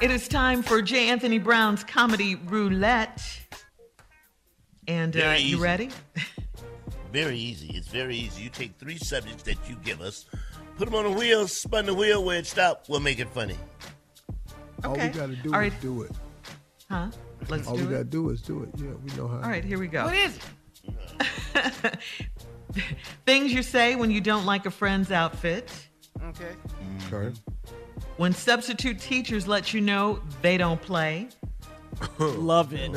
It is time for J. Anthony Brown's Comedy Roulette. And uh, you ready? Very easy. It's very easy. You take three subjects that you give us, put them on the wheel, spin the wheel where it stops. We'll make it funny. All we Okay. gotta do All is right. do it. Huh? Let's All do we it. gotta do is do it. Yeah, we know how. All right, here we go. What is it? Things you say when you don't like a friend's outfit. Okay. Okay. When substitute teachers let you know they don't play. Love it.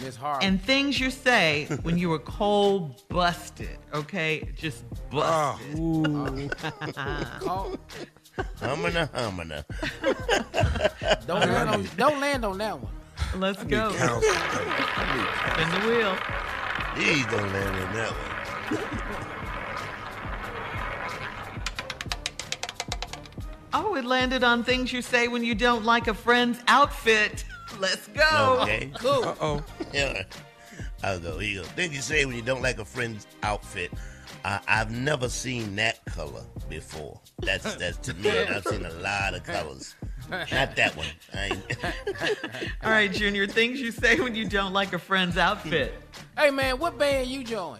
Miss Harvey. And things you say when you were cold busted, okay? Just busted. Ah. Call- Humana, humana. don't, land on, don't land on that one. Let's go. Counsel. Spin the wheel. He's gonna land on that one. Oh, it landed on things you say when you don't like a friend's outfit. Let's go. Okay. Cool. Oh, Yeah. I'll go. Here you go. Things you say when you don't like a friend's outfit. Uh, I've never seen that color before. That's that's to me. I've seen a lot of colors. Not that one. I. All right, Junior, things you say when you don't like a friend's outfit. Hey man, what band you join?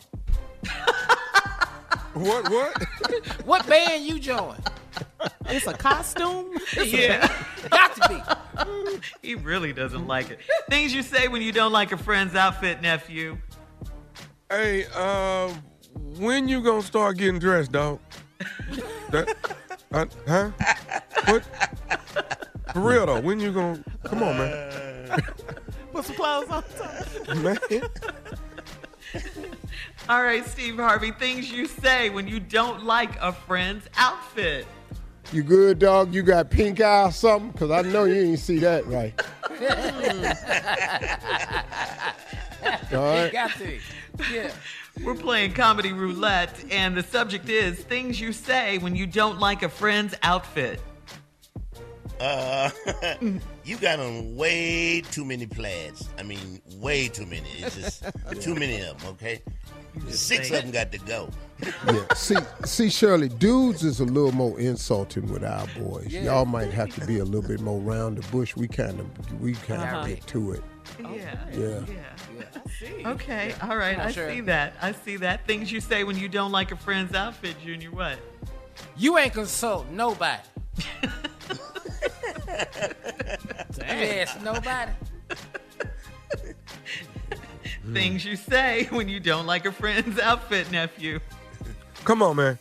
what? What? What band you join? It's a costume. Yeah, Got to be. he really doesn't like it. Things you say when you don't like a friend's outfit, nephew. hey, uh, when you gonna start getting dressed, dog? That, uh, huh? What? For real though, when you gonna? Come on, man. Put some clothes on. man. All right, Steve Harvey, things you say when you don't like a friend's outfit. You good, dog? You got pink eye or something? Because I know you ain't see that right. All right. Got to. Yeah. We're playing comedy roulette, and the subject is things you say when you don't like a friend's outfit. Uh, you got on way too many plaids. I mean, way too many. It's just too many of them. Okay, six of them got to go. Yeah. See, see, Shirley, dudes is a little more insulting with our boys. Yeah. Y'all might have to be a little bit more round the bush. We kind of, we kind of Uh-huh. get to it. Yeah. Yeah. Okay. All right. Come I Shirley. see that. I see that. Things you say when you don't like a friend's outfit, Junior. What? You ain't consult nobody. Yes, nobody. Things you say when you don't like a friend's outfit, nephew. Come on, man.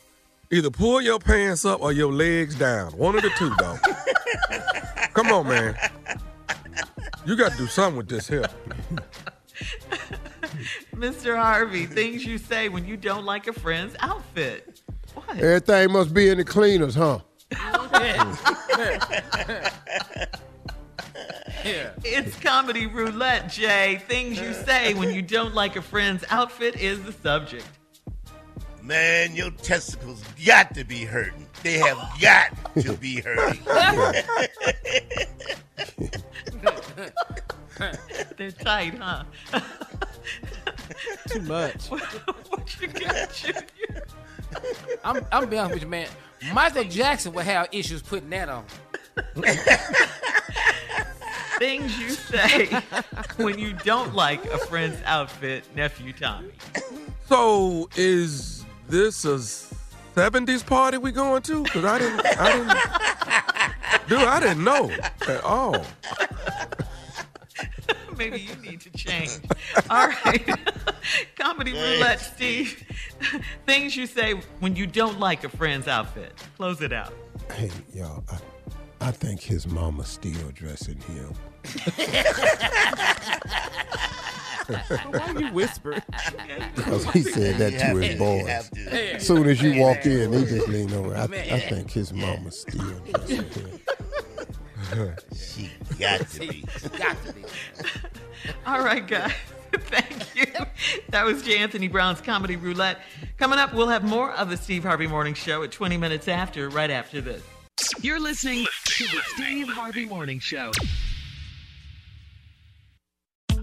Either pull your pants up or your legs down. One of the two, dog. Come on, man. You got to do something with this here. Mr. Harvey, things you say when you don't like a friend's outfit. What? Everything must be in the cleaners, huh? Yeah. It's comedy roulette, Jay. Things you say when you don't like a friend's outfit is the subject. Man, your testicles got to be hurting. They have got to be hurting. They're tight, huh? Too much. what you got, Junior? I'm, I'm be honest with you, man. Michael Jackson would have issues putting that on. Things you say when you don't like a friend's outfit, nephew Tommy. So is this a '70s party we going to? Cause I didn't, I didn't, dude, I didn't know at all. Maybe you need to change. All right. Comedy roulette, Steve. Things you say when you don't like a friend's outfit. Close it out. Hey, y'all, I, I think his mama's still dressing him. Why are you whispering? Because he said that to his boys. As soon as you walk in, they just lean over. I, I think his mama's still dressing him. She got to be. Got to be. All right, guys. Thank you. That was J. Anthony Brown's Comedy Roulette. Coming up, we'll have more of the Steve Harvey Morning Show at 20 minutes after, right after this. You're listening to the Steve Harvey Morning Show.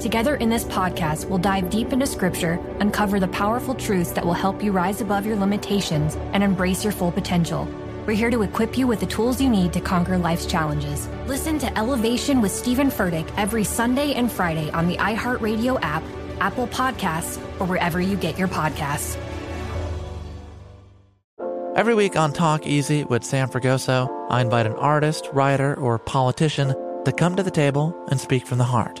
Together in this podcast, we'll dive deep into scripture, uncover the powerful truths that will help you rise above your limitations and embrace your full potential. We're here to equip you with the tools you need to conquer life's challenges. Listen to Elevation with Steven Furtick every Sunday and Friday on the iHeartRadio app, Apple Podcasts, or wherever you get your podcasts. Every week on Talk Easy with Sam Fragoso, I invite an artist, writer, or politician to come to the table and speak from the heart